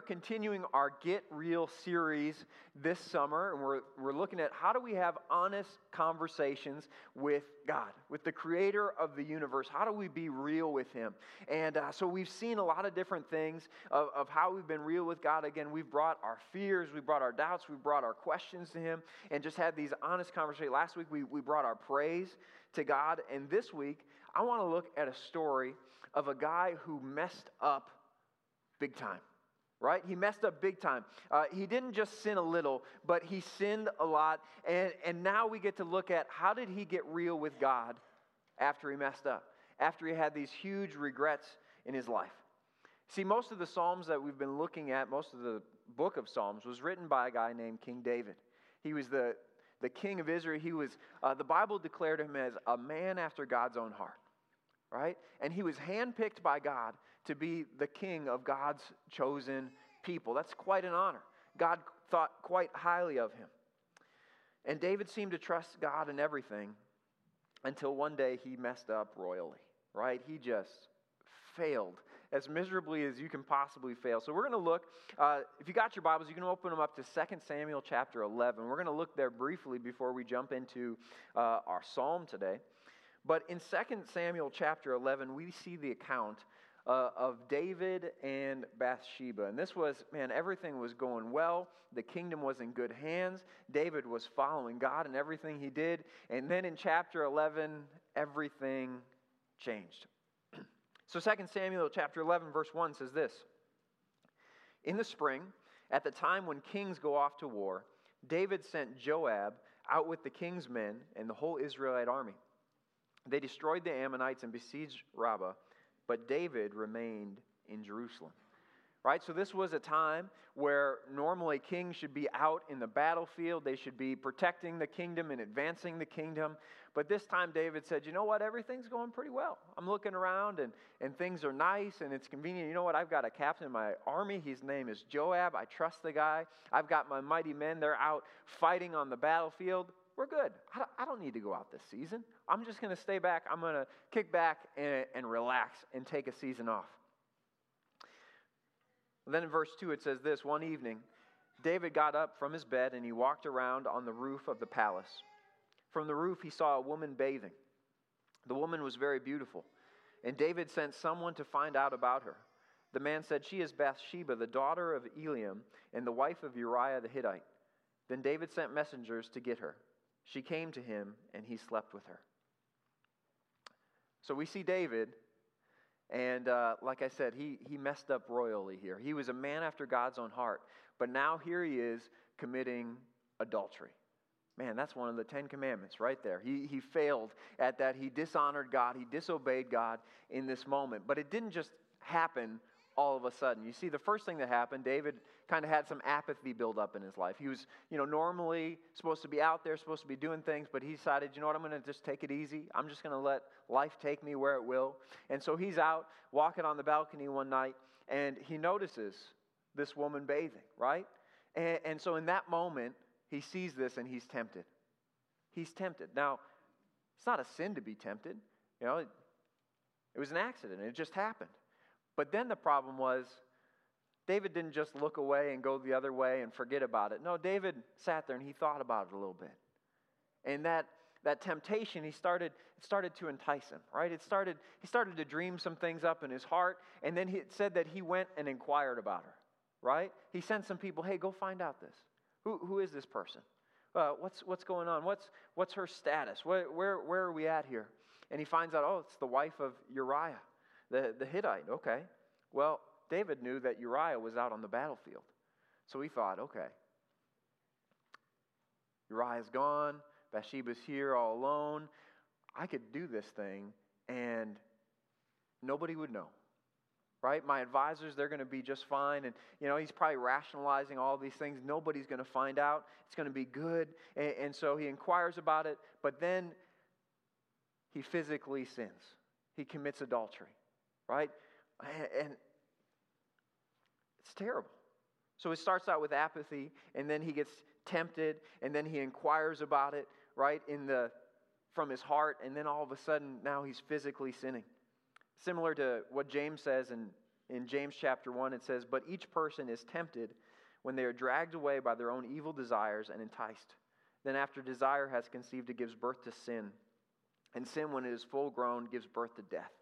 are continuing our Get Real series this summer, and we're, we're looking at how do we have honest conversations with God, with the creator of the universe? How do we be real with Him? And uh, so we've seen a lot of different things of, of how we've been real with God. Again, we've brought our fears, we brought our doubts, we brought our questions to Him, and just had these honest conversations. Last week, we, we brought our praise to God, and this week, I want to look at a story of a guy who messed up big time right? He messed up big time. Uh, he didn't just sin a little, but he sinned a lot. And, and now we get to look at how did he get real with God after he messed up, after he had these huge regrets in his life. See, most of the Psalms that we've been looking at, most of the book of Psalms, was written by a guy named King David. He was the, the king of Israel. He was, uh, the Bible declared him as a man after God's own heart, right? And he was handpicked by God to be the king of God's chosen people. That's quite an honor. God thought quite highly of him. And David seemed to trust God in everything until one day he messed up royally, right? He just failed as miserably as you can possibly fail. So we're going to look, uh, if you got your Bibles, you can open them up to 2 Samuel chapter 11. We're going to look there briefly before we jump into uh, our psalm today. But in 2 Samuel chapter 11, we see the account uh, of David and Bathsheba. And this was, man, everything was going well. The kingdom was in good hands. David was following God in everything he did. And then in chapter 11, everything changed. so 2 Samuel chapter 11, verse 1 says this In the spring, at the time when kings go off to war, David sent Joab out with the king's men and the whole Israelite army. They destroyed the Ammonites and besieged Rabbah but David remained in Jerusalem. Right? So, this was a time where normally kings should be out in the battlefield. They should be protecting the kingdom and advancing the kingdom. But this time, David said, You know what? Everything's going pretty well. I'm looking around and, and things are nice and it's convenient. You know what? I've got a captain in my army. His name is Joab. I trust the guy. I've got my mighty men. They're out fighting on the battlefield we're good. I don't need to go out this season. I'm just going to stay back. I'm going to kick back and, and relax and take a season off. then in verse 2, it says this One evening, David got up from his bed and he walked around on the roof of the palace. From the roof, he saw a woman bathing. The woman was very beautiful, and David sent someone to find out about her. The man said, She is Bathsheba, the daughter of Eliam, and the wife of Uriah the Hittite. Then David sent messengers to get her. She came to him, and he slept with her. So we see David, and uh, like I said, he, he messed up royally here. He was a man after God's own heart, but now here he is committing adultery. Man, that's one of the Ten Commandments right there. He, he failed at that. He dishonored God. He disobeyed God in this moment. But it didn't just happen all of a sudden. You see, the first thing that happened, David kind of had some apathy build up in his life. He was, you know, normally supposed to be out there, supposed to be doing things, but he decided, you know what, I'm going to just take it easy. I'm just going to let life take me where it will. And so he's out walking on the balcony one night, and he notices this woman bathing, right? And, and so in that moment, he sees this and he's tempted. He's tempted. Now, it's not a sin to be tempted. You know, it, it was an accident. It just happened. But then the problem was David didn't just look away and go the other way and forget about it. No, David sat there and he thought about it a little bit. And that that temptation he started it started to entice him right? It started he started to dream some things up in his heart and then he said that he went and inquired about her right? He sent some people hey go find out this. Who, who is this person? Uh, what's, what's going on? What's, what's her status? Where, where, where are we at here? And he finds out oh it's the wife of uriah the, the Hittite, okay. Well, David knew that Uriah was out on the battlefield. So he thought, okay, Uriah's gone, Bathsheba's here all alone. I could do this thing and nobody would know. Right? My advisors, they're going to be just fine. And, you know, he's probably rationalizing all these things. Nobody's going to find out. It's going to be good. And, and so he inquires about it, but then he physically sins. He commits adultery right? And it's terrible. So he starts out with apathy, and then he gets tempted, and then he inquires about it, right, in the from his heart, and then all of a sudden now he's physically sinning. Similar to what James says in, in James chapter 1, it says, But each person is tempted when they are dragged away by their own evil desires and enticed. Then, after desire has conceived, it gives birth to sin. And sin, when it is full grown, gives birth to death.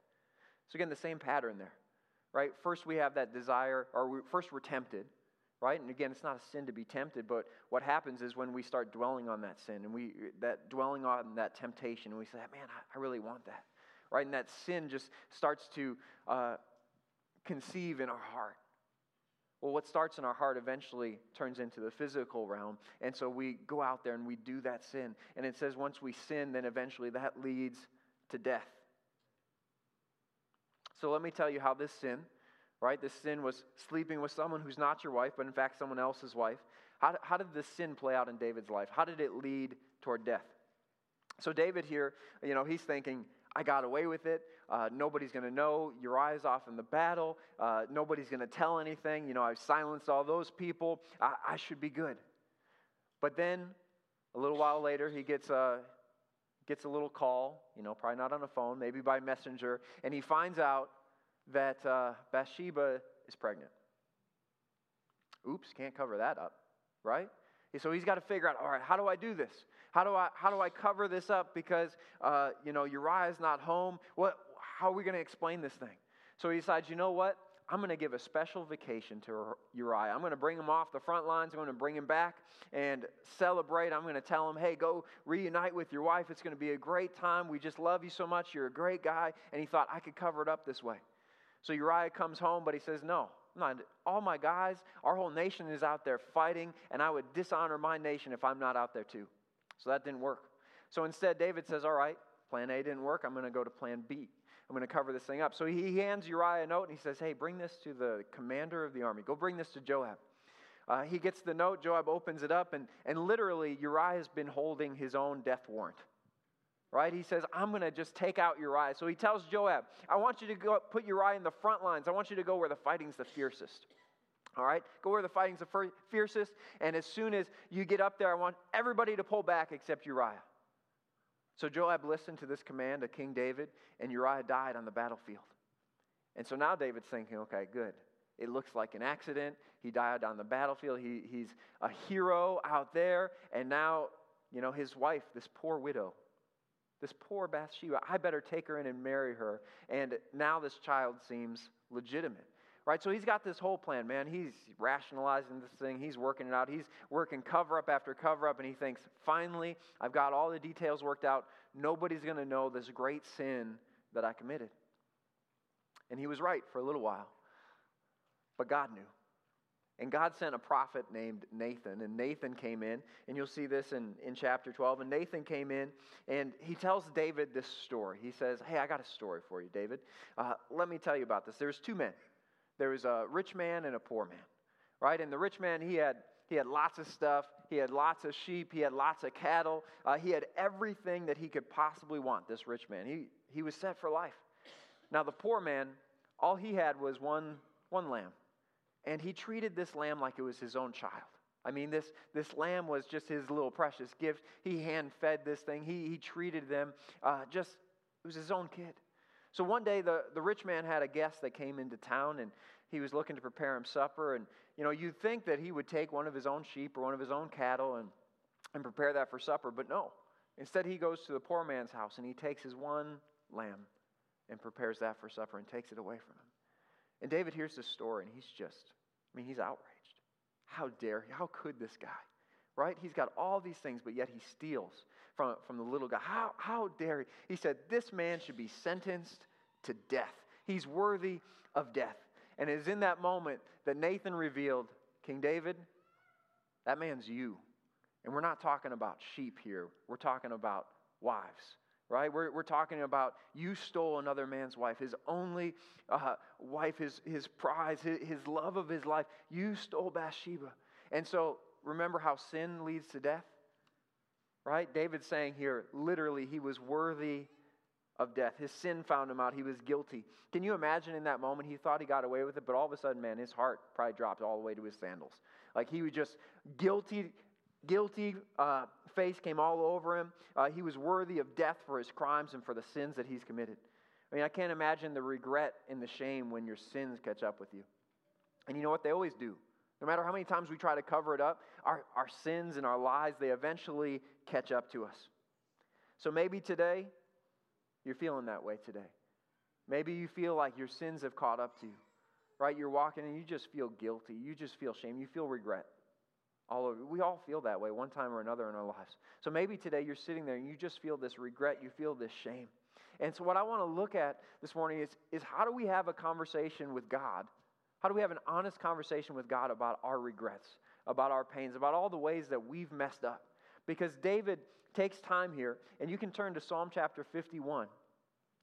So, again, the same pattern there, right? First, we have that desire, or we, first, we're tempted, right? And again, it's not a sin to be tempted, but what happens is when we start dwelling on that sin and we, that dwelling on that temptation, and we say, man, I, I really want that, right? And that sin just starts to uh, conceive in our heart. Well, what starts in our heart eventually turns into the physical realm. And so we go out there and we do that sin. And it says once we sin, then eventually that leads to death. So let me tell you how this sin, right? This sin was sleeping with someone who's not your wife, but in fact someone else's wife. How, how did this sin play out in David's life? How did it lead toward death? So David here, you know, he's thinking, I got away with it. Uh, nobody's going to know. Uriah's off in the battle. Uh, nobody's going to tell anything. You know, I've silenced all those people. I, I, should be good. But then, a little while later, he gets a, gets a little call, you know, probably not on a phone, maybe by messenger, and he finds out that uh, Bathsheba is pregnant. Oops, can't cover that up, right? So he's got to figure out, all right, how do I do this? How do I, how do I cover this up because, uh, you know, Uriah's not home? What, how are we going to explain this thing? So he decides, you know what? I'm going to give a special vacation to Uriah. I'm going to bring him off the front lines. I'm going to bring him back and celebrate. I'm going to tell him, hey, go reunite with your wife. It's going to be a great time. We just love you so much. You're a great guy. And he thought, I could cover it up this way. So Uriah comes home, but he says, no, not, all my guys, our whole nation is out there fighting, and I would dishonor my nation if I'm not out there too. So that didn't work. So instead, David says, All right, plan A didn't work. I'm going to go to plan B. I'm going to cover this thing up. So he hands Uriah a note and he says, Hey, bring this to the commander of the army. Go bring this to Joab. Uh, he gets the note. Joab opens it up, and, and literally, Uriah has been holding his own death warrant. Right? He says, I'm going to just take out Uriah. So he tells Joab, I want you to go put Uriah in the front lines. I want you to go where the fighting's the fiercest. All right? Go where the fighting's the fiercest. And as soon as you get up there, I want everybody to pull back except Uriah. So Joab listened to this command of King David, and Uriah died on the battlefield. And so now David's thinking, okay, good. It looks like an accident. He died on the battlefield. He, he's a hero out there. And now, you know, his wife, this poor widow, this poor Bathsheba, I better take her in and marry her. And now this child seems legitimate. Right? So he's got this whole plan, man. He's rationalizing this thing. He's working it out. He's working cover up after cover up, and he thinks, finally, I've got all the details worked out. Nobody's going to know this great sin that I committed. And he was right for a little while. But God knew. And God sent a prophet named Nathan, and Nathan came in, and you'll see this in, in chapter 12. And Nathan came in, and he tells David this story. He says, Hey, I got a story for you, David. Uh, let me tell you about this. There's two men there was a rich man and a poor man, right? And the rich man, he had he had lots of stuff. He had lots of sheep. He had lots of cattle. Uh, he had everything that he could possibly want, this rich man. He, he was set for life. Now, the poor man, all he had was one, one lamb. And he treated this lamb like it was his own child. I mean, this, this lamb was just his little precious gift. He hand fed this thing, he, he treated them uh, just, it was his own kid. So one day, the, the rich man had a guest that came into town, and he was looking to prepare him supper. And, you know, you'd think that he would take one of his own sheep or one of his own cattle and, and prepare that for supper, but no. Instead, he goes to the poor man's house and he takes his one lamb and prepares that for supper and takes it away from him. And David hears this story and he's just, I mean, he's outraged. How dare he? How could this guy? Right? He's got all these things, but yet he steals from, from the little guy. How, how dare he? He said, This man should be sentenced to death. He's worthy of death. And it is in that moment that Nathan revealed King David, that man's you. And we're not talking about sheep here, we're talking about wives, right? We're, we're talking about you stole another man's wife, his only uh, wife, his, his prize, his, his love of his life. You stole Bathsheba. And so remember how sin leads to death? Right? David's saying here, literally, he was worthy of death. His sin found him out. He was guilty. Can you imagine in that moment? He thought he got away with it, but all of a sudden, man, his heart probably dropped all the way to his sandals. Like he was just guilty, guilty uh, face came all over him. Uh, he was worthy of death for his crimes and for the sins that he's committed. I mean, I can't imagine the regret and the shame when your sins catch up with you. And you know what? They always do. No matter how many times we try to cover it up, our, our sins and our lies, they eventually catch up to us. So maybe today, you're feeling that way today. Maybe you feel like your sins have caught up to you, right? You're walking and you just feel guilty. You just feel shame. You feel regret. All over. We all feel that way one time or another in our lives. So maybe today you're sitting there and you just feel this regret. You feel this shame. And so, what I want to look at this morning is, is how do we have a conversation with God? How do we have an honest conversation with God about our regrets, about our pains, about all the ways that we've messed up? Because David takes time here, and you can turn to Psalm chapter 51.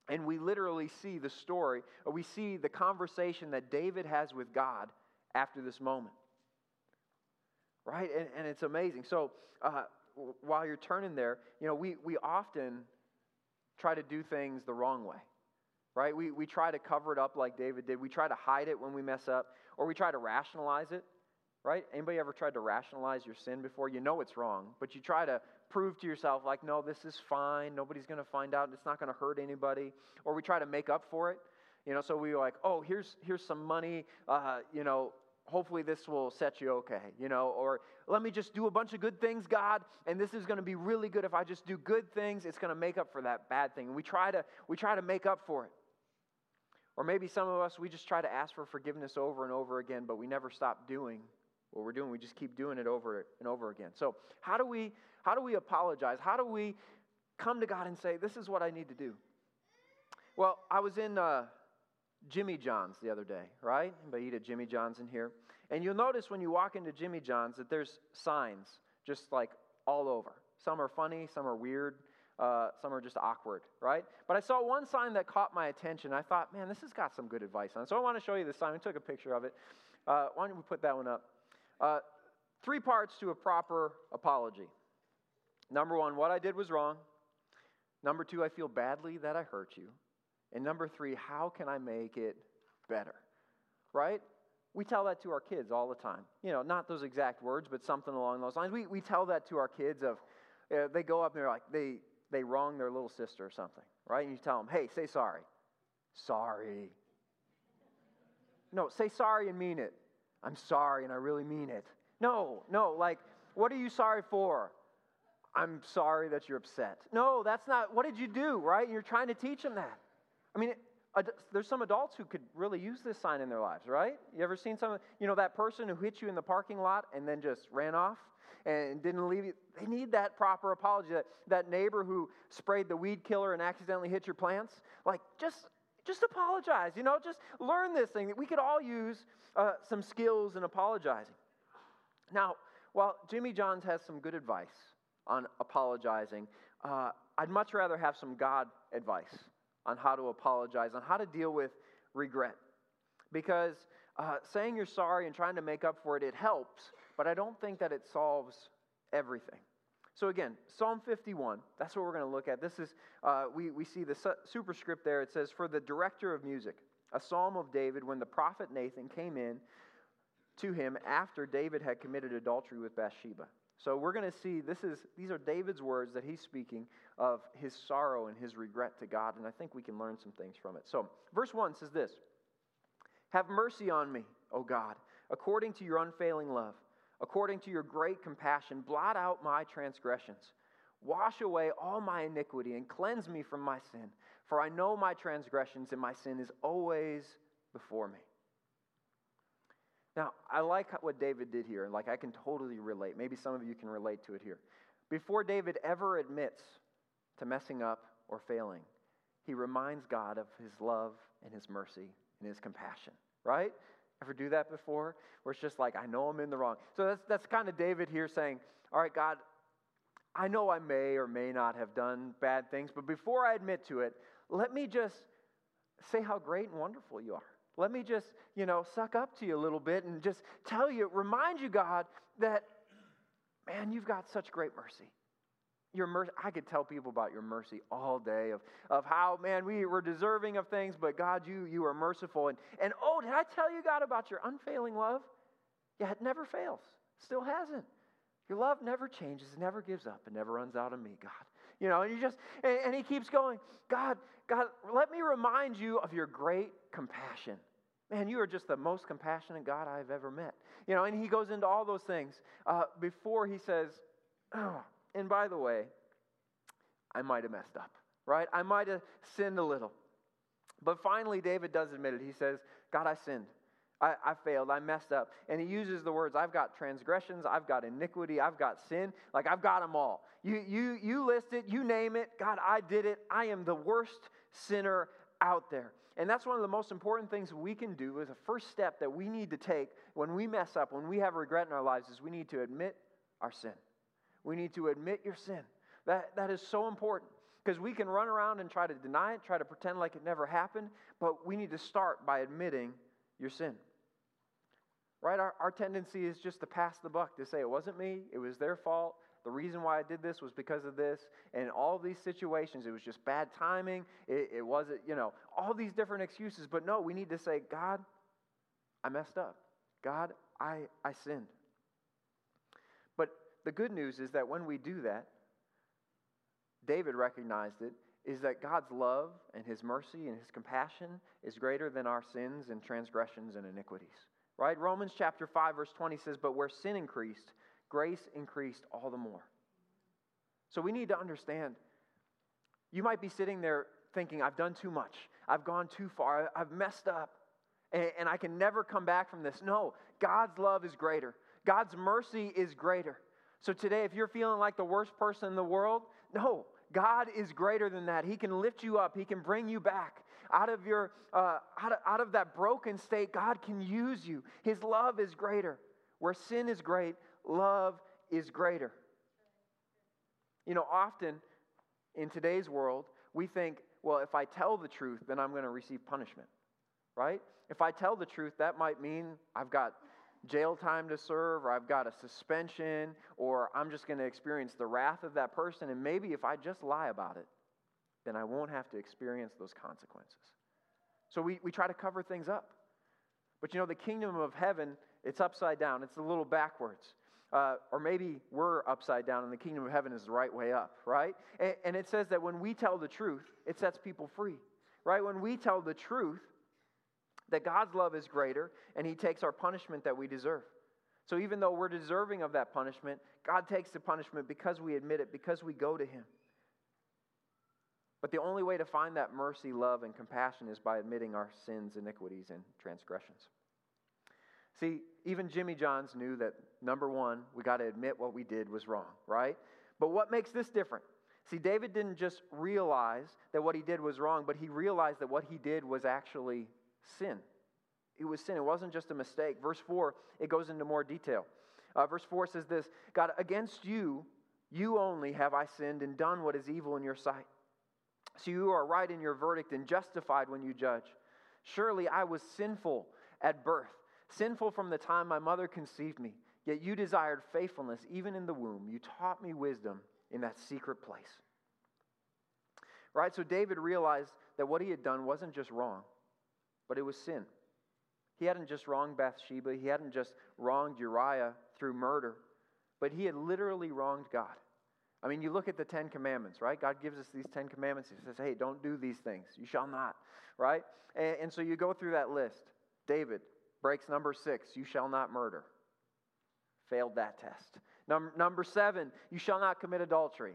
And we literally see the story, or we see the conversation that David has with God after this moment. Right? And, and it's amazing. So, uh, while you're turning there, you know, we, we often try to do things the wrong way, right? We, we try to cover it up like David did. We try to hide it when we mess up, or we try to rationalize it, right? Anybody ever tried to rationalize your sin before? You know it's wrong, but you try to prove to yourself, like, no, this is fine. Nobody's going to find out. It's not going to hurt anybody. Or we try to make up for it. You know, so we are like, oh, here's, here's some money. Uh, you know, hopefully this will set you okay, you know, or let me just do a bunch of good things, God, and this is going to be really good if I just do good things, it's going to make up for that bad thing. And we try to we try to make up for it. Or maybe some of us we just try to ask for forgiveness over and over again, but we never stop doing what we're doing. We just keep doing it over and over again. So, how do we how do we apologize? How do we come to God and say, "This is what I need to do"? Well, I was in uh, Jimmy John's the other day, right? Anybody eat at Jimmy John's in here? And you'll notice when you walk into Jimmy John's that there's signs just like all over. Some are funny, some are weird, uh, some are just awkward, right? But I saw one sign that caught my attention. I thought, man, this has got some good advice on it. So I want to show you this sign. I took a picture of it. Uh, why don't we put that one up? Uh, three parts to a proper apology. Number one, what I did was wrong. Number two, I feel badly that I hurt you. And number three, how can I make it better? Right? We tell that to our kids all the time. You know, not those exact words, but something along those lines. We, we tell that to our kids of, they go up and they're like, they, they wrong their little sister or something, right? And you tell them, hey, say sorry. Sorry. No, say sorry and mean it. I'm sorry and I really mean it. No, no, like, what are you sorry for? I'm sorry that you're upset. No, that's not, what did you do, right? And you're trying to teach them that. I mean, there's some adults who could really use this sign in their lives, right? You ever seen some, you know, that person who hit you in the parking lot and then just ran off and didn't leave you? They need that proper apology. That, that neighbor who sprayed the weed killer and accidentally hit your plants, like, just, just apologize, you know, just learn this thing. That we could all use uh, some skills in apologizing. Now, while Jimmy Johns has some good advice on apologizing, uh, I'd much rather have some God advice on how to apologize, on how to deal with regret. Because uh, saying you're sorry and trying to make up for it, it helps, but I don't think that it solves everything. So, again, Psalm 51, that's what we're going to look at. This is, uh, we, we see the su- superscript there. It says, For the director of music, a psalm of David when the prophet Nathan came in to him after David had committed adultery with Bathsheba. So we're going to see this is these are David's words that he's speaking of his sorrow and his regret to God, and I think we can learn some things from it. So, verse 1 says this Have mercy on me, O God, according to your unfailing love, according to your great compassion, blot out my transgressions. Wash away all my iniquity and cleanse me from my sin, for I know my transgressions and my sin is always before me. Now, I like what David did here, and like I can totally relate. Maybe some of you can relate to it here. Before David ever admits to messing up or failing, he reminds God of his love and his mercy and his compassion, right? Ever do that before? Where it's just like, I know I'm in the wrong. So that's, that's kind of David here saying, All right, God, I know I may or may not have done bad things, but before I admit to it, let me just say how great and wonderful you are. Let me just, you know, suck up to you a little bit and just tell you, remind you, God, that, man, you've got such great mercy. Your mercy, I could tell people about your mercy all day of, of how, man, we were deserving of things, but God, you, you are merciful. And, and oh, did I tell you, God, about your unfailing love? Yeah, it never fails, still hasn't. Your love never changes, never gives up, and never runs out on me, God. You know, and you just, and, and he keeps going, God, God, let me remind you of your great compassion. Man, you are just the most compassionate God I've ever met. You know, and he goes into all those things uh, before he says, oh, and by the way, I might have messed up, right? I might have sinned a little. But finally, David does admit it. He says, God, I sinned. I, I, failed. I messed up. And he uses the words, I've got transgressions, I've got iniquity, I've got sin. Like, I've got them all. You, you, you list it, you name it. God, I did it. I am the worst sinner out there. And that's one of the most important things we can do as a first step that we need to take when we mess up, when we have regret in our lives, is we need to admit our sin. We need to admit your sin. That, that is so important because we can run around and try to deny it, try to pretend like it never happened, but we need to start by admitting your sin. Right? Our, our tendency is just to pass the buck, to say, it wasn't me, it was their fault. The reason why I did this was because of this. And all these situations, it was just bad timing. It, it wasn't, you know, all these different excuses. But no, we need to say, God, I messed up. God, I, I sinned. The good news is that when we do that, David recognized it, is that God's love and his mercy and his compassion is greater than our sins and transgressions and iniquities. Right? Romans chapter 5 verse 20 says, "But where sin increased, grace increased all the more." So we need to understand you might be sitting there thinking, I've done too much. I've gone too far. I've messed up. And I can never come back from this. No, God's love is greater. God's mercy is greater. So today, if you're feeling like the worst person in the world, no, God is greater than that. He can lift you up, He can bring you back. Out of, your, uh, out, of, out of that broken state, God can use you. His love is greater. Where sin is great, love is greater. You know, often in today's world, we think, well, if I tell the truth, then I'm going to receive punishment, right? If I tell the truth, that might mean I've got jail time to serve, or I've got a suspension, or I'm just going to experience the wrath of that person. And maybe if I just lie about it, then I won't have to experience those consequences. So we, we try to cover things up. But you know, the kingdom of heaven, it's upside down, it's a little backwards. Uh, or maybe we're upside down and the kingdom of heaven is the right way up, right? And, and it says that when we tell the truth, it sets people free, right? When we tell the truth, that God's love is greater and He takes our punishment that we deserve. So even though we're deserving of that punishment, God takes the punishment because we admit it, because we go to Him. But the only way to find that mercy, love, and compassion is by admitting our sins, iniquities, and transgressions. See, even Jimmy Johns knew that number one, we got to admit what we did was wrong, right? But what makes this different? See, David didn't just realize that what he did was wrong, but he realized that what he did was actually sin. It was sin. It wasn't just a mistake. Verse 4, it goes into more detail. Uh, verse 4 says this God, against you, you only have I sinned and done what is evil in your sight. So you are right in your verdict and justified when you judge. Surely I was sinful at birth, sinful from the time my mother conceived me. Yet you desired faithfulness even in the womb. You taught me wisdom in that secret place. Right? So David realized that what he had done wasn't just wrong, but it was sin. He hadn't just wronged Bathsheba, he hadn't just wronged Uriah through murder, but he had literally wronged God. I mean, you look at the Ten Commandments, right? God gives us these Ten Commandments. He says, hey, don't do these things. You shall not, right? And, and so you go through that list. David breaks number six, you shall not murder. Failed that test. Number, number seven, you shall not commit adultery.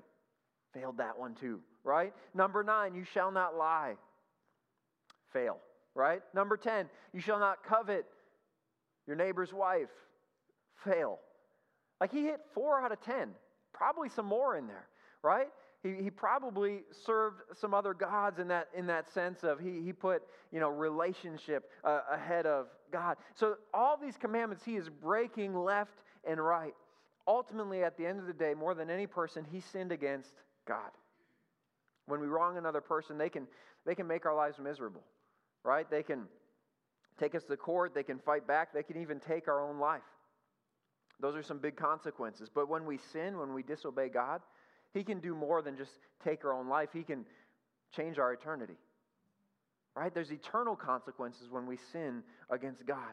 Failed that one too, right? Number nine, you shall not lie. Fail right? Number 10, you shall not covet your neighbor's wife. Fail. Like he hit four out of 10, probably some more in there, right? He, he probably served some other gods in that, in that sense of he, he put you know relationship uh, ahead of god so all these commandments he is breaking left and right ultimately at the end of the day more than any person he sinned against god when we wrong another person they can they can make our lives miserable right? They can take us to court, they can fight back, they can even take our own life. Those are some big consequences. But when we sin, when we disobey God, He can do more than just take our own life, He can change our eternity. Right? There's eternal consequences when we sin against God.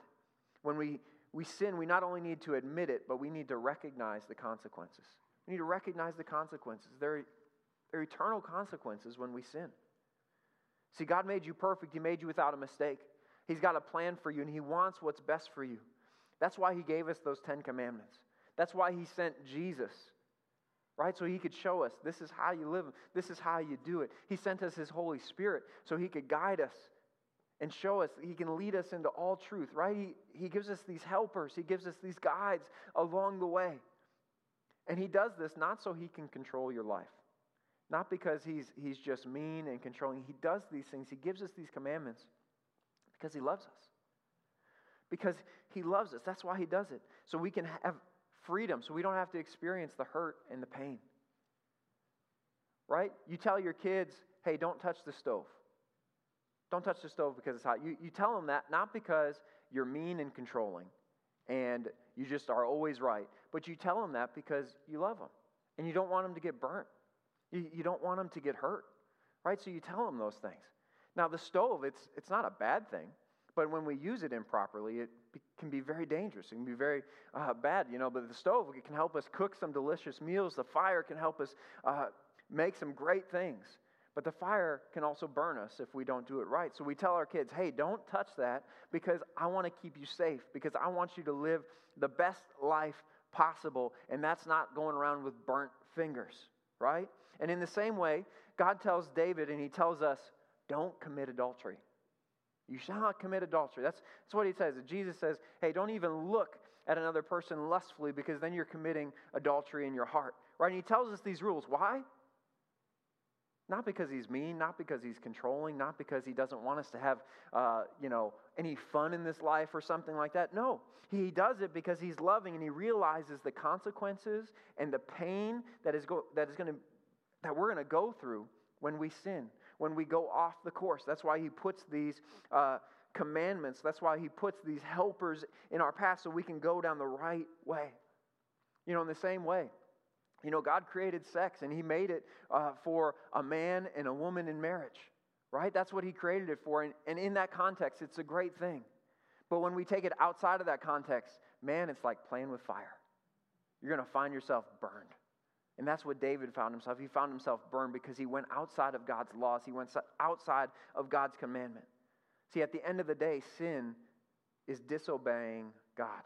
When we, we sin, we not only need to admit it, but we need to recognize the consequences. We need to recognize the consequences. They're, There are eternal consequences when we sin. See, God made you perfect, He made you without a mistake. He's got a plan for you, and He wants what's best for you. That's why He gave us those Ten Commandments. That's why He sent Jesus, right? So He could show us this is how you live, this is how you do it. He sent us His Holy Spirit so He could guide us and show us. He can lead us into all truth, right? He, he gives us these helpers, He gives us these guides along the way. And He does this not so He can control your life. Not because he's, he's just mean and controlling. He does these things. He gives us these commandments because he loves us. Because he loves us. That's why he does it. So we can have freedom, so we don't have to experience the hurt and the pain. Right? You tell your kids, hey, don't touch the stove. Don't touch the stove because it's hot. You, you tell them that not because you're mean and controlling and you just are always right, but you tell them that because you love them and you don't want them to get burnt. You, you don't want them to get hurt, right? So you tell them those things. Now, the stove, it's, it's not a bad thing, but when we use it improperly, it can be very dangerous. It can be very uh, bad, you know. But the stove it can help us cook some delicious meals. The fire can help us uh, make some great things. But the fire can also burn us if we don't do it right. So we tell our kids, hey, don't touch that because I want to keep you safe, because I want you to live the best life possible. And that's not going around with burnt fingers, right? And in the same way, God tells David and he tells us, don't commit adultery. You shall not commit adultery. That's, that's what he says. Jesus says, hey, don't even look at another person lustfully because then you're committing adultery in your heart. Right? And he tells us these rules. Why? Not because he's mean, not because he's controlling, not because he doesn't want us to have, uh, you know, any fun in this life or something like that. No, he does it because he's loving and he realizes the consequences and the pain that is, go- that is going to that we're going to go through when we sin, when we go off the course. That's why He puts these uh, commandments, that's why He puts these helpers in our path so we can go down the right way. You know, in the same way, you know, God created sex and He made it uh, for a man and a woman in marriage, right? That's what He created it for. And, and in that context, it's a great thing. But when we take it outside of that context, man, it's like playing with fire. You're going to find yourself burned. And that's what David found himself. He found himself burned because he went outside of God's laws, he went outside of God's commandment. See, at the end of the day, sin is disobeying God.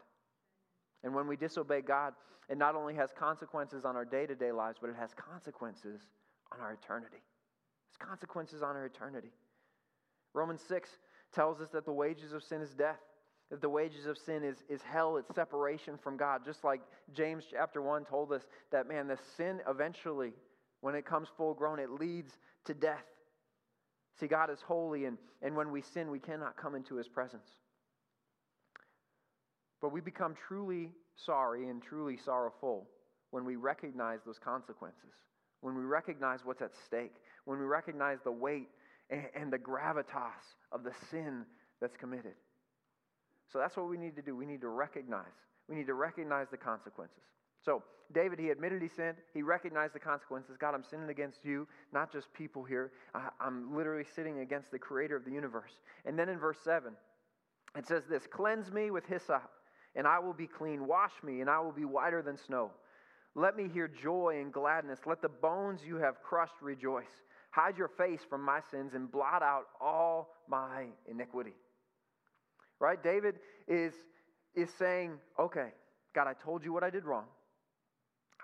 And when we disobey God, it not only has consequences on our day to day lives, but it has consequences on our eternity. It's consequences on our eternity. Romans 6 tells us that the wages of sin is death that the wages of sin is, is hell, it's separation from God. Just like James chapter 1 told us that, man, the sin eventually, when it comes full grown, it leads to death. See, God is holy, and, and when we sin, we cannot come into his presence. But we become truly sorry and truly sorrowful when we recognize those consequences, when we recognize what's at stake, when we recognize the weight and, and the gravitas of the sin that's committed. So that's what we need to do. We need to recognize. We need to recognize the consequences. So, David, he admitted he sinned. He recognized the consequences. God, I'm sinning against you, not just people here. I, am literally sitting against the creator of the universe. And then in verse 7, it says this Cleanse me with hyssop, and I will be clean. Wash me, and I will be whiter than snow. Let me hear joy and gladness. Let the bones you have crushed rejoice. Hide your face from my sins and blot out all my iniquity right? David is, is saying, okay, God, I told you what I did wrong.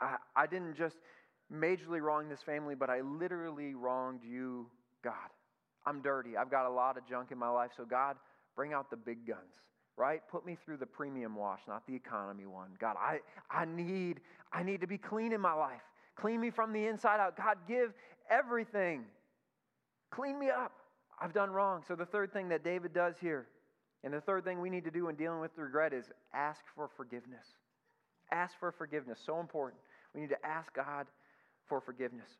I, I didn't just majorly wrong this family, but I literally wronged you, God. I'm dirty. I've got a lot of junk in my life. So, God, bring out the big guns, right? Put me through the premium wash, not the economy one. God, I, I, need, I need to be clean in my life. Clean me from the inside out. God, give everything. Clean me up. I've done wrong. So, the third thing that David does here and the third thing we need to do in dealing with regret is ask for forgiveness. Ask for forgiveness. So important. We need to ask God for forgiveness.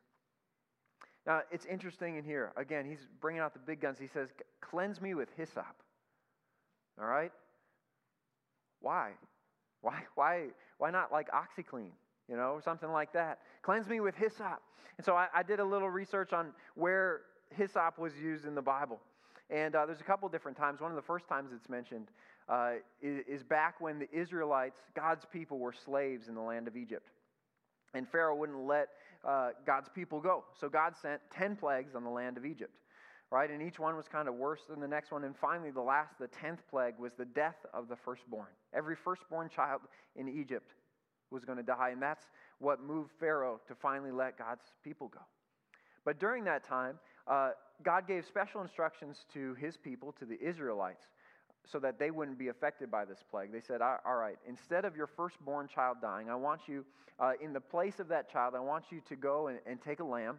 Now, it's interesting in here. Again, he's bringing out the big guns. He says, Cleanse me with hyssop. All right? Why? Why, why, why not like OxiClean, you know, or something like that? Cleanse me with hyssop. And so I, I did a little research on where hyssop was used in the Bible. And uh, there's a couple different times. One of the first times it's mentioned uh, is, back when the Israelites, God's people, were slaves in the land of Egypt. And Pharaoh wouldn't let uh, God's people go. So God sent 10 plagues on the land of Egypt, right? And each one was kind of worse than the next one. And finally, the last, the 10th plague, was the death of the firstborn. Every firstborn child in Egypt was going to die. And that's what moved Pharaoh to finally let God's people go. But during that time, uh, God gave special instructions to his people, to the Israelites, so that they wouldn't be affected by this plague. They said, All right, instead of your firstborn child dying, I want you, uh, in the place of that child, I want you to go and, and take a lamb,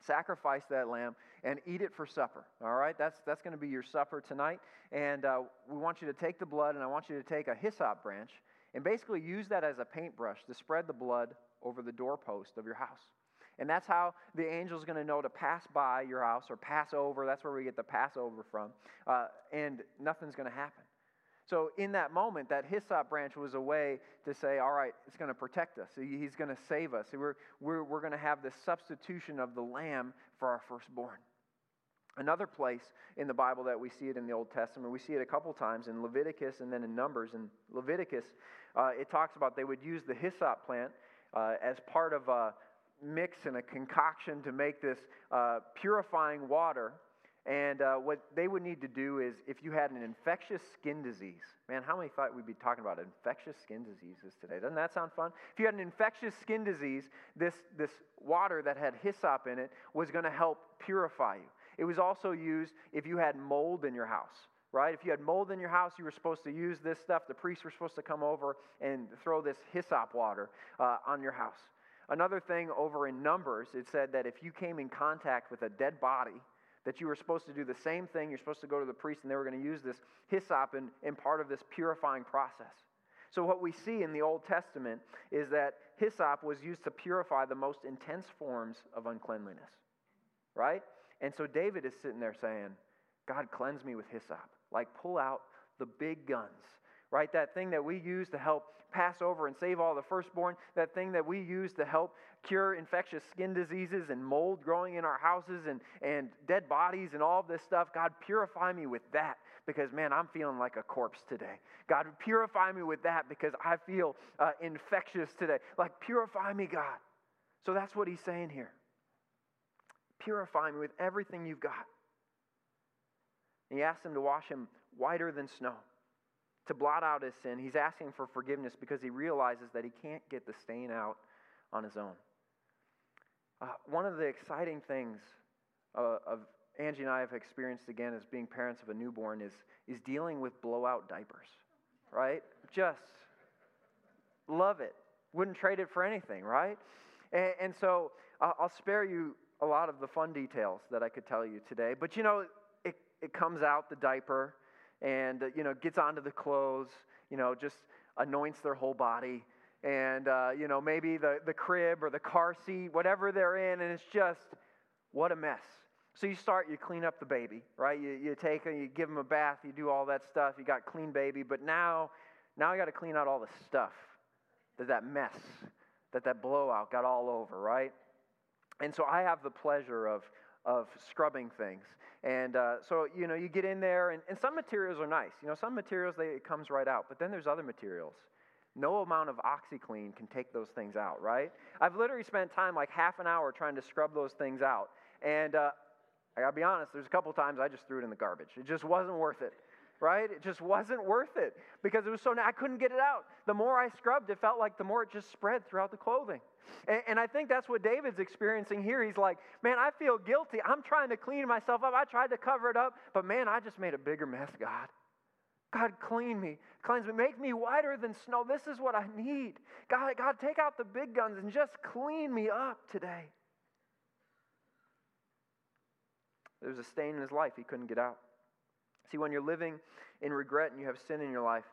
sacrifice that lamb, and eat it for supper. All right, that's, that's going to be your supper tonight. And uh, we want you to take the blood, and I want you to take a hyssop branch and basically use that as a paintbrush to spread the blood over the doorpost of your house. And that's how the angel's going to know to pass by your house or pass over. That's where we get the Passover from. Uh, and nothing's going to happen. So, in that moment, that hyssop branch was a way to say, all right, it's going to protect us. He's going to save us. We're, we're, we're going to have this substitution of the lamb for our firstborn. Another place in the Bible that we see it in the Old Testament, we see it a couple times in Leviticus and then in Numbers. In Leviticus, uh, it talks about they would use the hyssop plant uh, as part of a mix and a concoction to make this uh, purifying water. And uh, what they would need to do is if you had an infectious skin disease, man, how many thought we'd be talking about infectious skin diseases today? Doesn't that sound fun? If you had an infectious skin disease, this, this water that had hyssop in it was going to help purify you. It was also used if you had mold in your house right? If you had mold in your house, you were supposed to use this stuff. The priests were supposed to come over and throw this hyssop water uh, on your house. Another thing over in Numbers, it said that if you came in contact with a dead body, that you were supposed to do the same thing. You're supposed to go to the priest, and they were going to use this hyssop in, in part of this purifying process. So, what we see in the Old Testament is that hyssop was used to purify the most intense forms of uncleanliness, right? And so, David is sitting there saying, God, cleanse me with hyssop. Like, pull out the big guns, right? That thing that we use to help pass over and save all the firstborn, that thing that we use to help cure infectious skin diseases and mold growing in our houses and, and dead bodies and all this stuff. God, purify me with that because, man, I'm feeling like a corpse today. God, purify me with that because I feel uh, infectious today. Like, purify me, God. So that's what he's saying here. Purify me with everything you've got. And he asked him to wash him whiter than snow, to blot out his sin. He's asking for forgiveness because he realizes that he can't get the stain out on his own. Uh, one of the exciting things uh, of Angie and I have experienced again as being parents of a newborn is, is dealing with blowout diapers, right? Just love it. Wouldn't trade it for anything, right? And, and so uh, I'll spare you a lot of the fun details that I could tell you today. But you know, it, it comes out the diaper and, uh, you know, gets onto the clothes, you know, just anoints their whole body. And, uh, you know, maybe the, the crib or the car seat, whatever they're in, and it's just, what a mess. So you start, you clean up the baby, right? You, you take and you give them a bath, you do all that stuff, you got clean baby, but now, now you got to clean out all the stuff that that mess, that that blowout got all over, right? And so I have the pleasure of, of scrubbing things. And uh, so, you know, you get in there, and, and some materials are nice. You know, some materials, they, it comes right out. But then there's other materials. No amount of OxiClean can take those things out, right? I've literally spent time, like half an hour, trying to scrub those things out. And uh, I gotta be honest, there's a couple times I just threw it in the garbage. It just wasn't worth it right? It just wasn't worth it because it was so, I couldn't get it out. The more I scrubbed, it felt like the more it just spread throughout the clothing. And, and I think that's what David's experiencing here. He's like, man, I feel guilty. I'm trying to clean myself up. I tried to cover it up, but man, I just made a bigger mess, God. God, clean me, cleanse me, make me whiter than snow. This is what I need. God, God, take out the big guns and just clean me up today. There was a stain in his life he couldn't get out. See, when you're living in regret and you have sin in your life,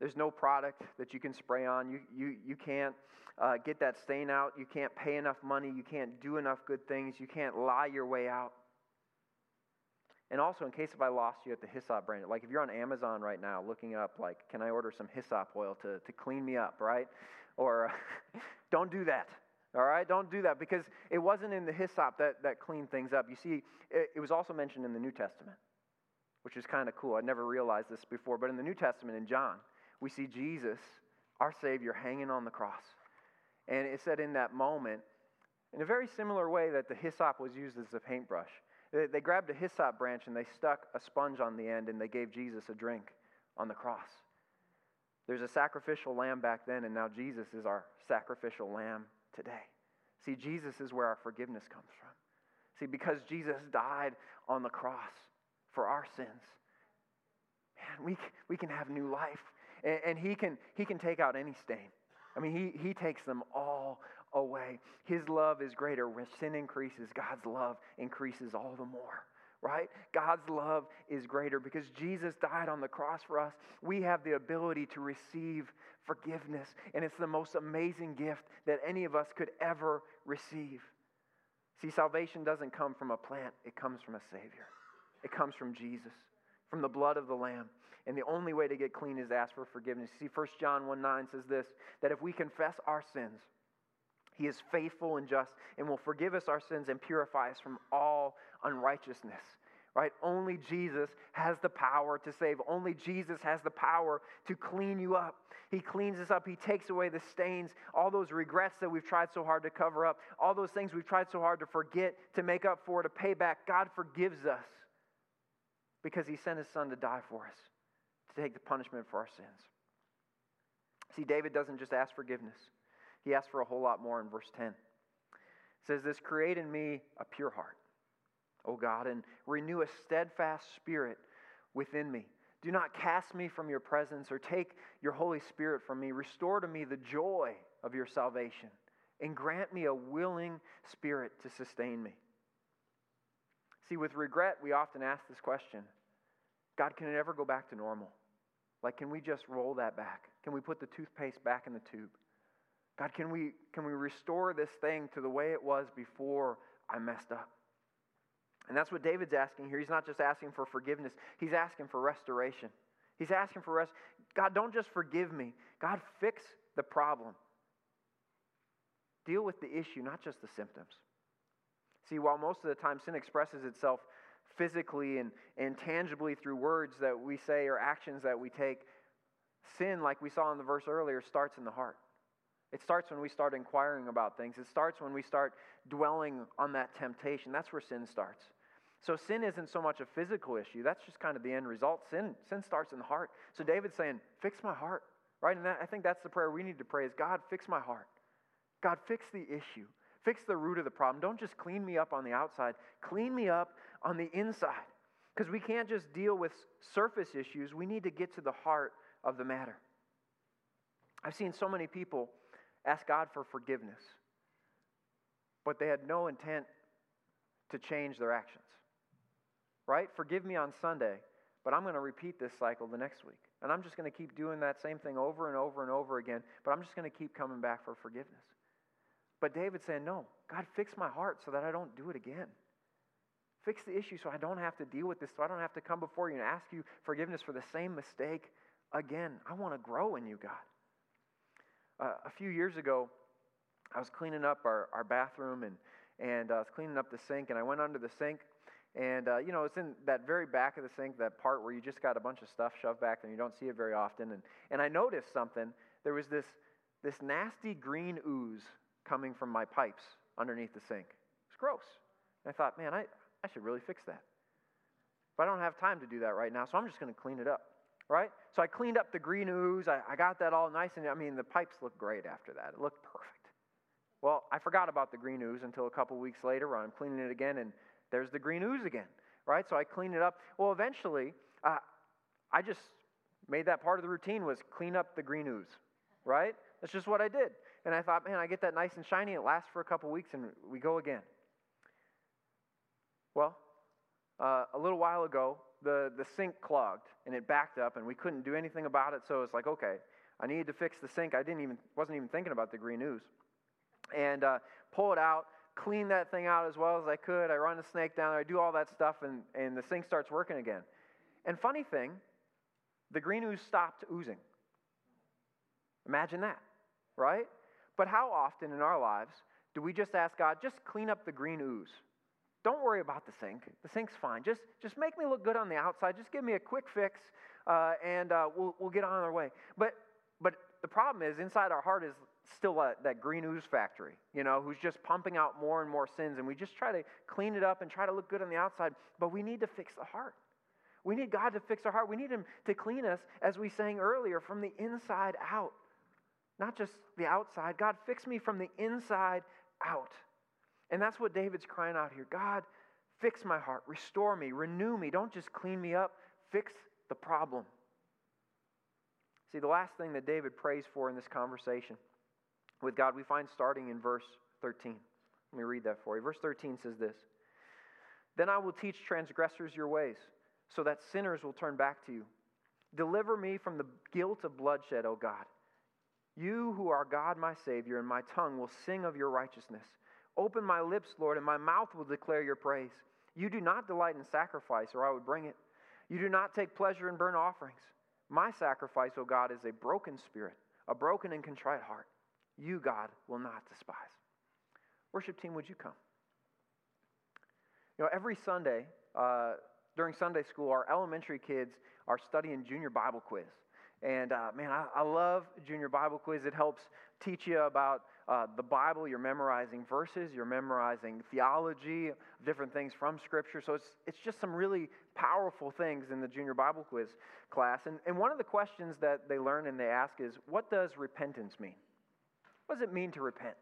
there's no product that you can spray on. You, you, you can't uh, get that stain out. You can't pay enough money. You can't do enough good things. You can't lie your way out. And also, in case if I lost you at the hyssop brand, like if you're on Amazon right now looking up, like, can I order some hyssop oil to, to clean me up, right? Or don't do that. All right, don't do that because it wasn't in the hyssop that, that cleaned things up. You see, it, it was also mentioned in the New Testament, which is kind of cool. I never realized this before, but in the New Testament, in John, we see Jesus, our Savior, hanging on the cross. And it said in that moment, in a very similar way that the hyssop was used as a paintbrush, they, they grabbed a hyssop branch and they stuck a sponge on the end and they gave Jesus a drink on the cross. There's a sacrificial lamb back then, and now Jesus is our sacrificial lamb today. See, Jesus is where our forgiveness comes from. See, because Jesus died on the cross for our sins, man, we, we can have new life. And, and he, can, he can take out any stain. I mean, he, he takes them all away. His love is greater. When sin increases, God's love increases all the more right? God's love is greater because Jesus died on the cross for us. We have the ability to receive forgiveness, and it's the most amazing gift that any of us could ever receive. See, salvation doesn't come from a plant, it comes from a Savior. It comes from Jesus, from the blood of the Lamb. And the only way to get clean is to ask for forgiveness. See, 1 John 1 9 says this that if we confess our sins, he is faithful and just and will forgive us our sins and purify us from all unrighteousness. Right? Only Jesus has the power to save. Only Jesus has the power to clean you up. He cleans us up. He takes away the stains, all those regrets that we've tried so hard to cover up, all those things we've tried so hard to forget, to make up for, to pay back. God forgives us because He sent His Son to die for us, to take the punishment for our sins. See, David doesn't just ask forgiveness, he asks for a whole lot more in verse 10. It says, This create in me a pure heart, O God, and renew a steadfast spirit within me. Do not cast me from your presence or take your Holy Spirit from me. Restore to me the joy of your salvation and grant me a willing spirit to sustain me. See, with regret, we often ask this question God, can it ever go back to normal? Like, can we just roll that back? Can we put the toothpaste back in the tube? God, can we, can we restore this thing to the way it was before I messed up? And that's what David's asking here. He's not just asking for forgiveness, he's asking for restoration. He's asking for rest. God, don't just forgive me. God, fix the problem. Deal with the issue, not just the symptoms. See, while most of the time sin expresses itself physically and, and tangibly through words that we say or actions that we take, sin, like we saw in the verse earlier, starts in the heart. It starts when we start inquiring about things. It starts when we start dwelling on that temptation. That's where sin starts. So sin isn't so much a physical issue. That's just kind of the end result. Sin, sin starts in the heart. So David's saying, fix my heart. Right? And that, I think that's the prayer we need to pray is God, fix my heart. God, fix the issue. Fix the root of the problem. Don't just clean me up on the outside. Clean me up on the inside. Because we can't just deal with surface issues. We need to get to the heart of the matter. I've seen so many people ask God for forgiveness, but they had no intent to change their actions. Right? Forgive me on Sunday, but I'm going to repeat this cycle the next week. And I'm just going to keep doing that same thing over and over and over again, but I'm just going to keep coming back for forgiveness. But David's saying, No, God, fix my heart so that I don't do it again. Fix the issue so I don't have to deal with this, so I don't have to come before you and ask you forgiveness for the same mistake again. I want to grow in you, God. Uh, a few years ago, I was cleaning up our, our bathroom and, and uh, I was cleaning up the sink, and I went under the sink. And, uh, you know, it's in that very back of the sink, that part where you just got a bunch of stuff shoved back and you don't see it very often. And, and I noticed something. There was this, this nasty green ooze coming from my pipes underneath the sink. It's gross. And I thought, man, I, I should really fix that. But I don't have time to do that right now, so I'm just going to clean it up right? So I cleaned up the green ooze. I, I got that all nice, and I mean, the pipes looked great after that. It looked perfect. Well, I forgot about the green ooze until a couple weeks later when I'm cleaning it again, and there's the green ooze again, right? So I cleaned it up. Well, eventually, uh, I just made that part of the routine was clean up the green ooze, right? That's just what I did. And I thought, man, I get that nice and shiny. It lasts for a couple weeks, and we go again. Well, uh, a little while ago, the, the sink clogged and it backed up and we couldn't do anything about it. So it's like, okay, I needed to fix the sink. I didn't even, wasn't even thinking about the green ooze. And uh, pull it out, clean that thing out as well as I could. I run the snake down there, I do all that stuff, and, and the sink starts working again. And funny thing, the green ooze stopped oozing. Imagine that, right? But how often in our lives do we just ask God, just clean up the green ooze? Don't worry about the sink. The sink's fine. Just, just make me look good on the outside. Just give me a quick fix, uh, and uh, we'll, we'll get on our way. But, but the problem is inside our heart is still a, that green ooze factory, you know, who's just pumping out more and more sins. And we just try to clean it up and try to look good on the outside. But we need to fix the heart. We need God to fix our heart. We need Him to clean us, as we sang earlier, from the inside out, not just the outside. God, fix me from the inside out. And that's what David's crying out here God, fix my heart, restore me, renew me. Don't just clean me up, fix the problem. See, the last thing that David prays for in this conversation with God, we find starting in verse 13. Let me read that for you. Verse 13 says this Then I will teach transgressors your ways, so that sinners will turn back to you. Deliver me from the guilt of bloodshed, O God. You who are God, my Savior, and my tongue will sing of your righteousness. Open my lips, Lord, and my mouth will declare your praise. You do not delight in sacrifice, or I would bring it. You do not take pleasure in burnt offerings. My sacrifice, O God, is a broken spirit, a broken and contrite heart. You, God, will not despise. Worship team, would you come? You know, every Sunday, uh, during Sunday school, our elementary kids are studying junior Bible quiz. And uh, man, I, I, love junior Bible quiz. It helps teach you about uh, the Bible. You're memorizing verses, you're memorizing theology, different things from Scripture. So it's, it's just some really powerful things in the junior Bible quiz class. And, and one of the questions that they learn and they ask is, What does repentance mean? What does it mean to repent?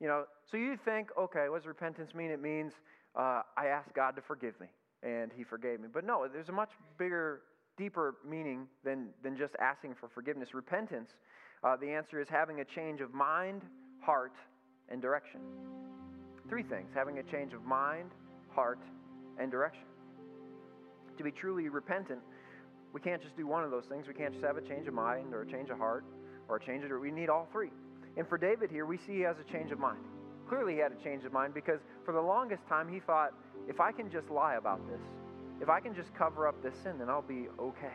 You know, so you think, okay, what does repentance mean? It means uh, I asked God to forgive me, and He forgave me. But no, there's a much bigger deeper meaning than, than just asking for forgiveness. Repentance, uh, the answer is having a change of mind, heart, and direction. Three things having a change of mind, heart, and direction. To be truly repentant, we can't just do one of those things. We can't just have a change of mind or a change of heart or a change of. We need all three. And for David here, we see he has a change of mind. Clearly, he had a change of mind because for the longest time he thought, if I can just lie about this, if I can just cover up this sin, then I'll be okay.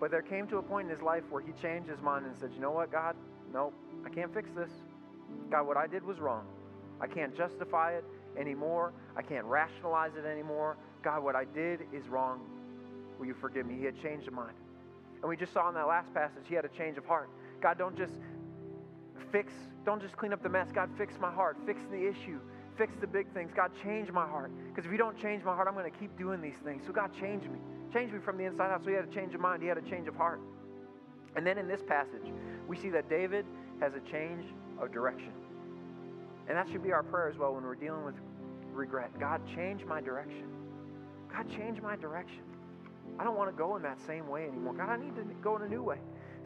But there came to a point in his life where he changed his mind and said, You know what, God? Nope, I can't fix this. God, what I did was wrong. I can't justify it anymore. I can't rationalize it anymore. God, what I did is wrong. Will you forgive me? He had changed his mind. And we just saw in that last passage, he had a change of heart. God, don't just fix, don't just clean up the mess. God, fix my heart, fix the issue, fix the big things. God, change my heart. Because if you don't change my heart, I'm going to keep doing these things. So, God, change me. Change me from the inside out. So, he had a change of mind, he had a change of heart. And then in this passage, we see that David has a change of direction. And that should be our prayer as well when we're dealing with regret. God, change my direction. God, change my direction. I don't want to go in that same way anymore. God, I need to go in a new way.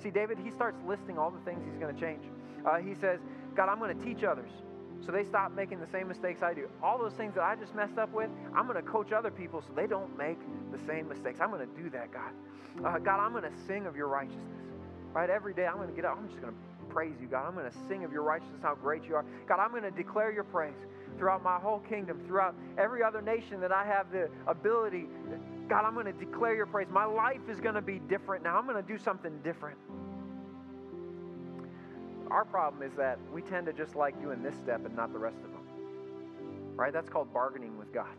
See, David, he starts listing all the things he's going to change. Uh, he says, God, I'm going to teach others. So they stop making the same mistakes I do. All those things that I just messed up with, I'm going to coach other people so they don't make the same mistakes. I'm going to do that, God. Uh, God, I'm going to sing of your righteousness. Right? Every day I'm going to get up. I'm just going to praise you, God. I'm going to sing of your righteousness, how great you are. God, I'm going to declare your praise throughout my whole kingdom, throughout every other nation that I have the ability. God, I'm going to declare your praise. My life is going to be different now. I'm going to do something different. Our problem is that we tend to just like doing this step and not the rest of them. Right? That's called bargaining with God.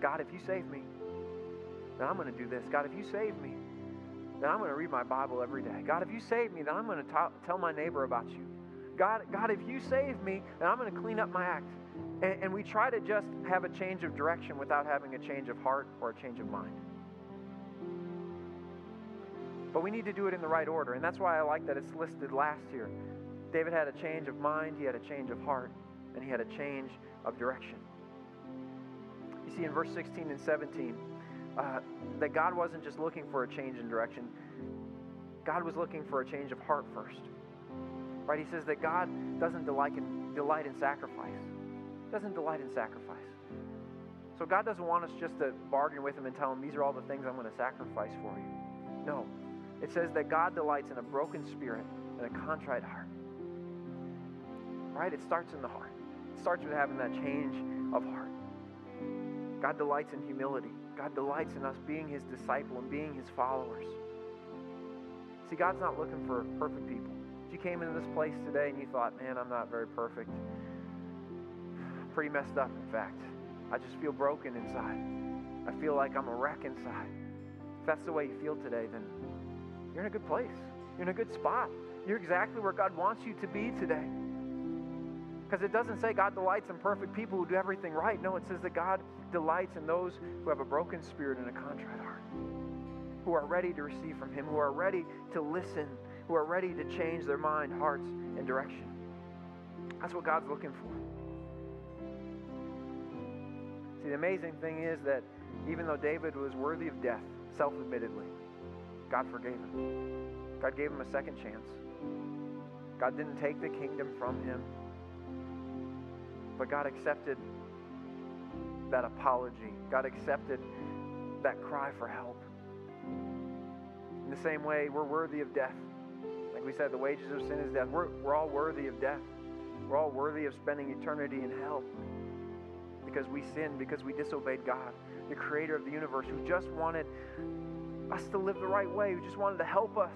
God, if you save me, then I'm going to do this. God, if you save me, then I'm going to read my Bible every day. God, if you save me, then I'm going to tell my neighbor about you. God, God, if you save me, then I'm going to clean up my act. And, and we try to just have a change of direction without having a change of heart or a change of mind. But we need to do it in the right order. And that's why I like that it's listed last here. David had a change of mind, he had a change of heart, and he had a change of direction. You see in verse 16 and 17 uh, that God wasn't just looking for a change in direction, God was looking for a change of heart first. Right? He says that God doesn't delight in, delight in sacrifice. Doesn't delight in sacrifice. So God doesn't want us just to bargain with him and tell him these are all the things I'm going to sacrifice for you. No. It says that God delights in a broken spirit and a contrite heart. Right? It starts in the heart. It starts with having that change of heart. God delights in humility. God delights in us being his disciple and being his followers. See, God's not looking for perfect people. If you came into this place today and you thought, man, I'm not very perfect, pretty messed up, in fact. I just feel broken inside. I feel like I'm a wreck inside. If that's the way you feel today, then you're in a good place. You're in a good spot. You're exactly where God wants you to be today. Because it doesn't say God delights in perfect people who do everything right. No, it says that God delights in those who have a broken spirit and a contrite heart, who are ready to receive from Him, who are ready to listen, who are ready to change their mind, hearts, and direction. That's what God's looking for. See, the amazing thing is that even though David was worthy of death, self admittedly, God forgave him. God gave him a second chance. God didn't take the kingdom from him, but God accepted that apology. God accepted that cry for help. In the same way, we're worthy of death. Like we said, the wages of sin is death. We're, we're all worthy of death. We're all worthy of spending eternity in hell because we sinned, because we disobeyed God, the creator of the universe, who just wanted us to live the right way, who just wanted to help us,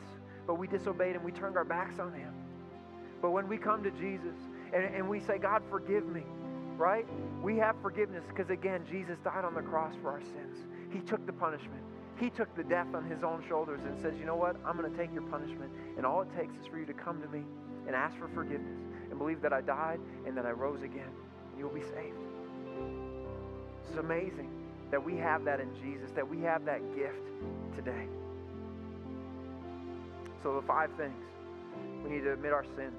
but we disobeyed and we turned our backs on him. But when we come to Jesus and, and we say, God, forgive me, right? We have forgiveness because, again, Jesus died on the cross for our sins. He took the punishment. He took the death on his own shoulders and says, You know what? I'm going to take your punishment. And all it takes is for you to come to me and ask for forgiveness and believe that I died and that I rose again. And you will be saved. It's amazing that we have that in Jesus, that we have that gift today. So, the five things we need to admit our sin.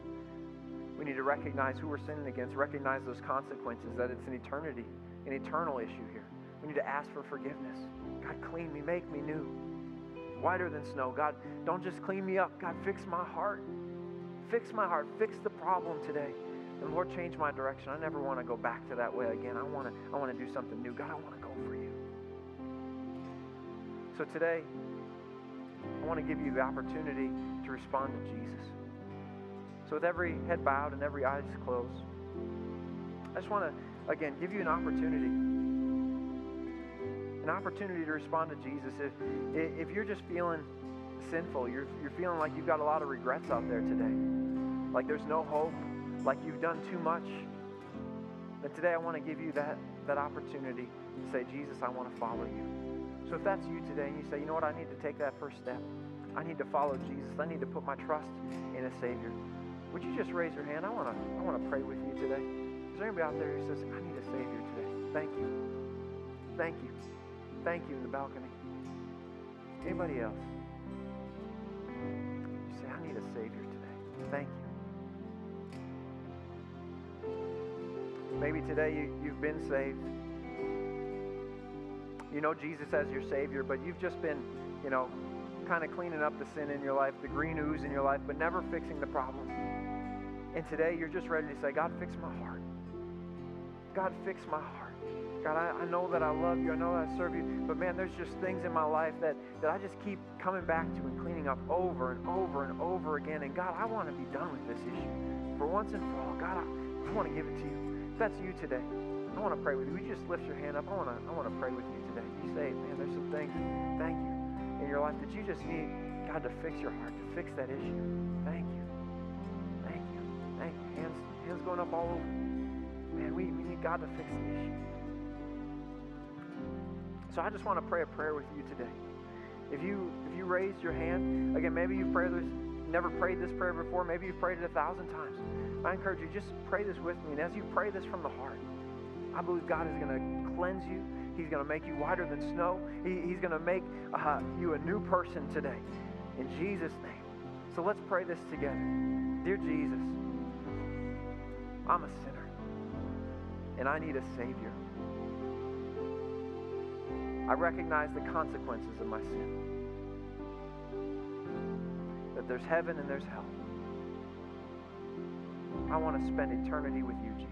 We need to recognize who we're sinning against, recognize those consequences, that it's an eternity, an eternal issue here. We need to ask for forgiveness. God, clean me, make me new, whiter than snow. God, don't just clean me up. God, fix my heart. Fix my heart. Fix the problem today. And Lord, change my direction. I never want to go back to that way again. I want to, I want to do something new. God, I want to. So today, I want to give you the opportunity to respond to Jesus. So, with every head bowed and every eyes closed, I just want to, again, give you an opportunity. An opportunity to respond to Jesus. If, if you're just feeling sinful, you're, you're feeling like you've got a lot of regrets out there today, like there's no hope, like you've done too much, then today I want to give you that, that opportunity to say, Jesus, I want to follow you. So if that's you today and you say, you know what, I need to take that first step. I need to follow Jesus. I need to put my trust in a Savior. Would you just raise your hand? I want to I want to pray with you today. Is there anybody out there who says, I need a Savior today? Thank you. Thank you. Thank you in the balcony. Anybody else? You say, I need a Savior today. Thank you. Maybe today you, you've been saved. You know Jesus as your Savior, but you've just been, you know, kind of cleaning up the sin in your life, the green ooze in your life, but never fixing the problem. And today you're just ready to say, God, fix my heart. God, fix my heart. God, I, I know that I love you. I know that I serve you. But man, there's just things in my life that, that I just keep coming back to and cleaning up over and over and over again. And God, I want to be done with this issue. For once and for all, God, I, I want to give it to you. If that's you today, I want to pray with you. Would you just lift your hand up? I want to, I want to pray with you You say, man, there's some things, thank you, in your life that you just need God to fix your heart, to fix that issue. Thank you. Thank you. Thank you. Hands, hands going up all over. Man, we, we need God to fix the issue. So I just want to pray a prayer with you today. If you if you raised your hand, again, maybe you've prayed this, never prayed this prayer before, maybe you've prayed it a thousand times. I encourage you, just pray this with me. And as you pray this from the heart, I believe God is going to cleanse you. He's going to make you whiter than snow. He, he's going to make uh, you a new person today. In Jesus' name. So let's pray this together. Dear Jesus, I'm a sinner and I need a Savior. I recognize the consequences of my sin. That there's heaven and there's hell. I want to spend eternity with you, Jesus.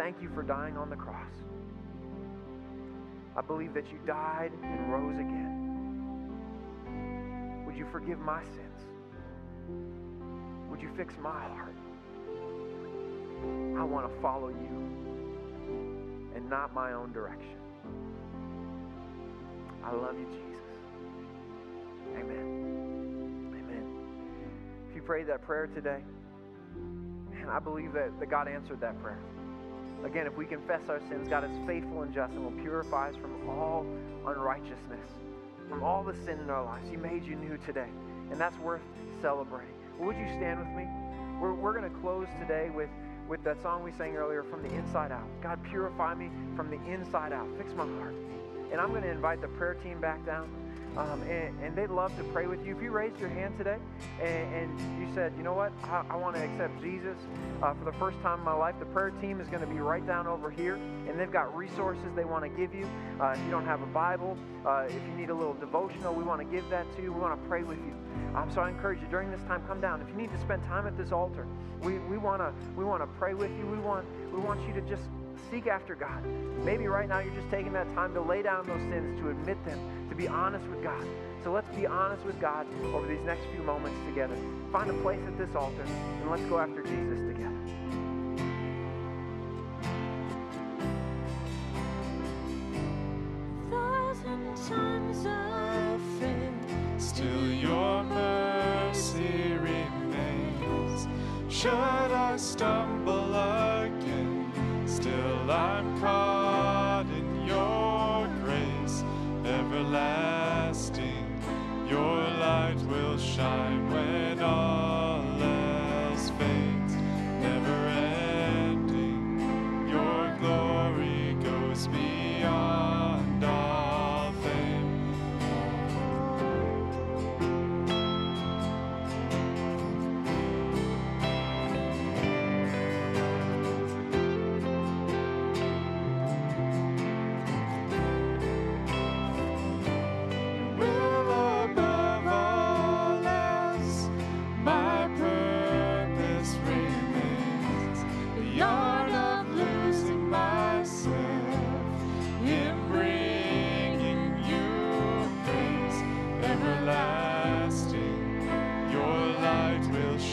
Thank you for dying on the cross. I believe that you died and rose again. Would you forgive my sins? Would you fix my heart? I want to follow you and not my own direction. I love you, Jesus. Amen. Amen. If you prayed that prayer today, man, I believe that, that God answered that prayer. Again, if we confess our sins, God is faithful and just and will purify us from all unrighteousness. from all the sin in our lives. He made you new today, and that's worth celebrating. Well, would you stand with me? We're, we're going to close today with, with that song we sang earlier, From the Inside Out. God, purify me from the inside out. Fix my heart. And I'm going to invite the prayer team back down. Um, and, and, they'd love to pray with you. If you raised your hand today and, and you said, you know what, I, I want to accept Jesus uh, for the first time in my life, the prayer team is going to be right down over here, and they've got resources they want to give you. Uh, if you don't have a Bible, uh, if you need a little devotional, we want to give that to you. We want to pray with you. Um, so I encourage you during this time, come down. If you need to spend time at this altar, we, we want to we want to pray with you. We want we want you to just seek after God. Maybe right now you're just taking that time to lay down those sins, to admit them, be honest with God. So let's be honest with God over these next few moments together. Find a place at this altar and let's go after Jesus together. times I fail, still your mercy remains. Should I stumble again, still I'm caught everlasting. Your light will shine when all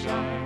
shine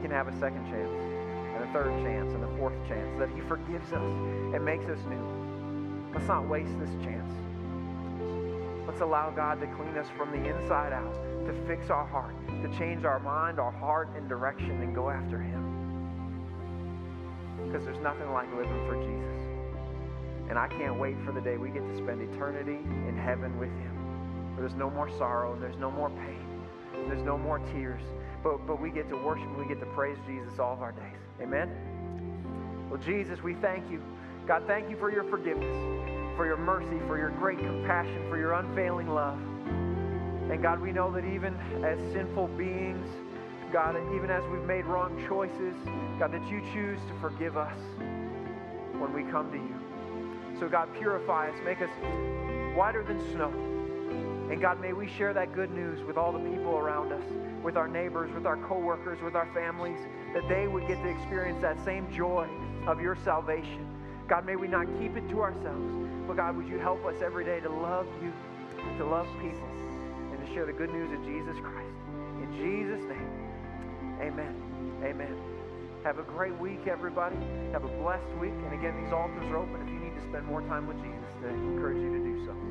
can have a second chance, and a third chance, and a fourth chance, that He forgives us and makes us new. Let's not waste this chance. Let's allow God to clean us from the inside out, to fix our heart, to change our mind, our heart, and direction, and go after Him. Because there's nothing like living for Jesus. And I can't wait for the day we get to spend eternity in heaven with Him. Where there's no more sorrow, and there's no more pain, there's no more tears. But, but we get to worship and we get to praise Jesus all of our days. Amen? Well, Jesus, we thank you. God, thank you for your forgiveness, for your mercy, for your great compassion, for your unfailing love. And God, we know that even as sinful beings, God, even as we've made wrong choices, God, that you choose to forgive us when we come to you. So, God, purify us, make us whiter than snow. And God, may we share that good news with all the people around us, with our neighbors, with our coworkers, with our families, that they would get to experience that same joy of your salvation. God, may we not keep it to ourselves, but God, would you help us every day to love you, to love people, and to share the good news of Jesus Christ. In Jesus' name, amen. Amen. Have a great week, everybody. Have a blessed week. And again, these altars are open if you need to spend more time with Jesus. I encourage you to do so.